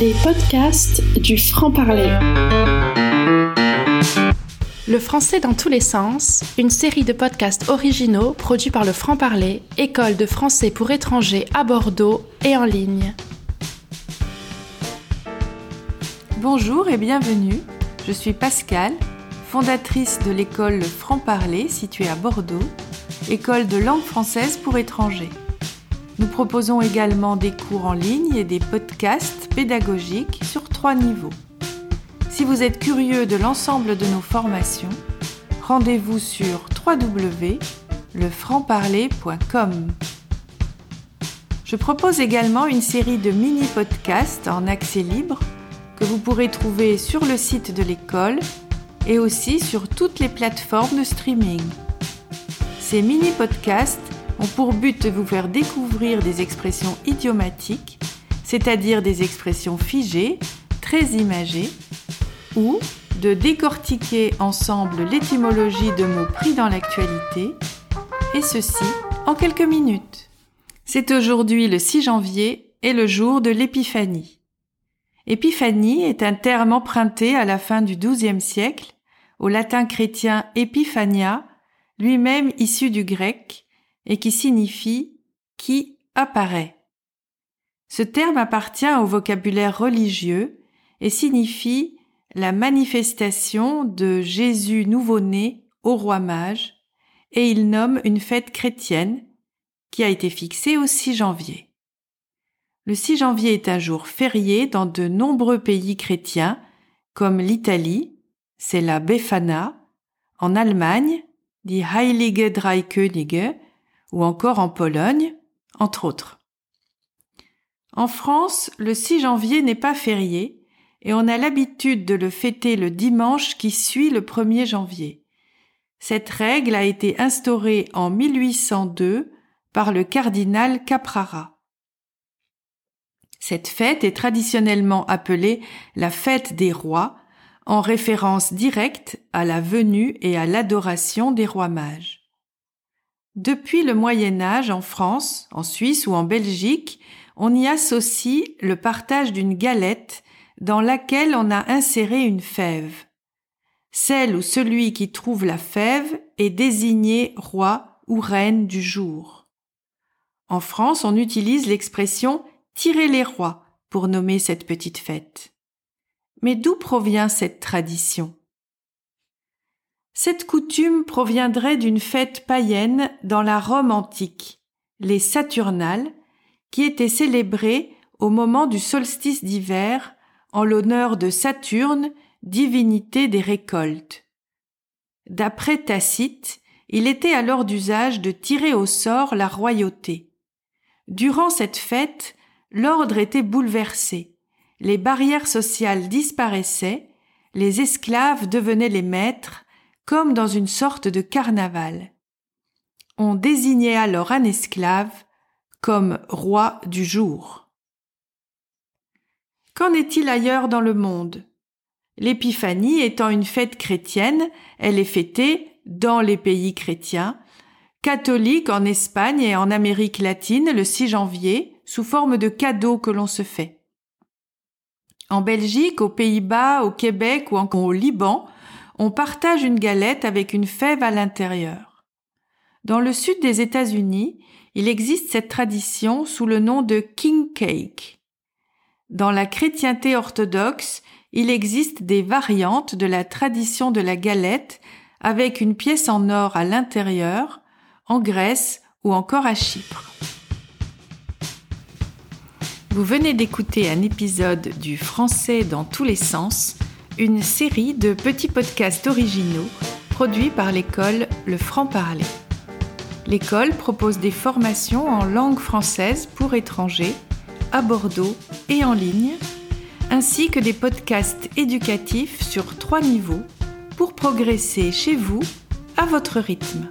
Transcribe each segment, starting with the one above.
podcast du franc-parler. Le français dans tous les sens, une série de podcasts originaux produits par le franc-parler, école de français pour étrangers à Bordeaux et en ligne. Bonjour et bienvenue. Je suis Pascal, fondatrice de l'école Le franc-parler située à Bordeaux, école de langue française pour étrangers. Nous proposons également des cours en ligne et des podcasts pédagogiques sur trois niveaux. Si vous êtes curieux de l'ensemble de nos formations, rendez-vous sur www.lefrancparler.com. Je propose également une série de mini-podcasts en accès libre que vous pourrez trouver sur le site de l'école et aussi sur toutes les plateformes de streaming. Ces mini-podcasts ont pour but de vous faire découvrir des expressions idiomatiques, c'est-à-dire des expressions figées, très imagées, ou de décortiquer ensemble l'étymologie de mots pris dans l'actualité, et ceci en quelques minutes. C'est aujourd'hui le 6 janvier et le jour de l'épiphanie. Épiphanie est un terme emprunté à la fin du XIIe siècle au latin chrétien epiphania, lui-même issu du grec, et qui signifie qui apparaît. Ce terme appartient au vocabulaire religieux et signifie la manifestation de Jésus nouveau-né au roi mage, et il nomme une fête chrétienne qui a été fixée au 6 janvier. Le 6 janvier est un jour férié dans de nombreux pays chrétiens, comme l'Italie, c'est la Befana, en Allemagne, die Heilige Drei Könige, ou encore en Pologne, entre autres. En France, le 6 janvier n'est pas férié et on a l'habitude de le fêter le dimanche qui suit le 1er janvier. Cette règle a été instaurée en 1802 par le cardinal Caprara. Cette fête est traditionnellement appelée la fête des rois, en référence directe à la venue et à l'adoration des rois mages. Depuis le Moyen Âge en France, en Suisse ou en Belgique, on y associe le partage d'une galette dans laquelle on a inséré une fève. Celle ou celui qui trouve la fève est désigné roi ou reine du jour. En France, on utilise l'expression tirer les rois pour nommer cette petite fête. Mais d'où provient cette tradition? Cette coutume proviendrait d'une fête païenne dans la Rome antique, les Saturnales, qui était célébrée au moment du solstice d'hiver en l'honneur de Saturne, divinité des récoltes. D'après Tacite, il était alors d'usage de tirer au sort la royauté. Durant cette fête, l'ordre était bouleversé, les barrières sociales disparaissaient, les esclaves devenaient les maîtres, comme dans une sorte de carnaval. On désignait alors un esclave comme roi du jour. Qu'en est-il ailleurs dans le monde? L'épiphanie étant une fête chrétienne, elle est fêtée dans les pays chrétiens, catholiques en Espagne et en Amérique latine le 6 janvier, sous forme de cadeaux que l'on se fait. En Belgique, aux Pays-Bas, au Québec ou encore au Liban, on partage une galette avec une fève à l'intérieur. Dans le sud des États-Unis, il existe cette tradition sous le nom de king cake. Dans la chrétienté orthodoxe, il existe des variantes de la tradition de la galette avec une pièce en or à l'intérieur, en Grèce ou encore à Chypre. Vous venez d'écouter un épisode du Français dans tous les sens une série de petits podcasts originaux produits par l'école Le Franc-Parler. L'école propose des formations en langue française pour étrangers à Bordeaux et en ligne, ainsi que des podcasts éducatifs sur trois niveaux pour progresser chez vous à votre rythme.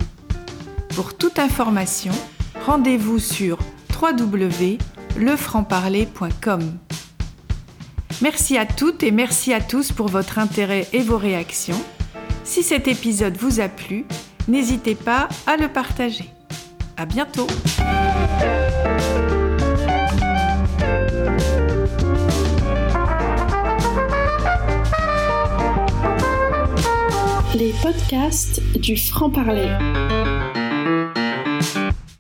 Pour toute information, rendez-vous sur www.lefrancparler.com. Merci à toutes et merci à tous pour votre intérêt et vos réactions. Si cet épisode vous a plu, N'hésitez pas à le partager. À bientôt! Les podcasts du franc-parler.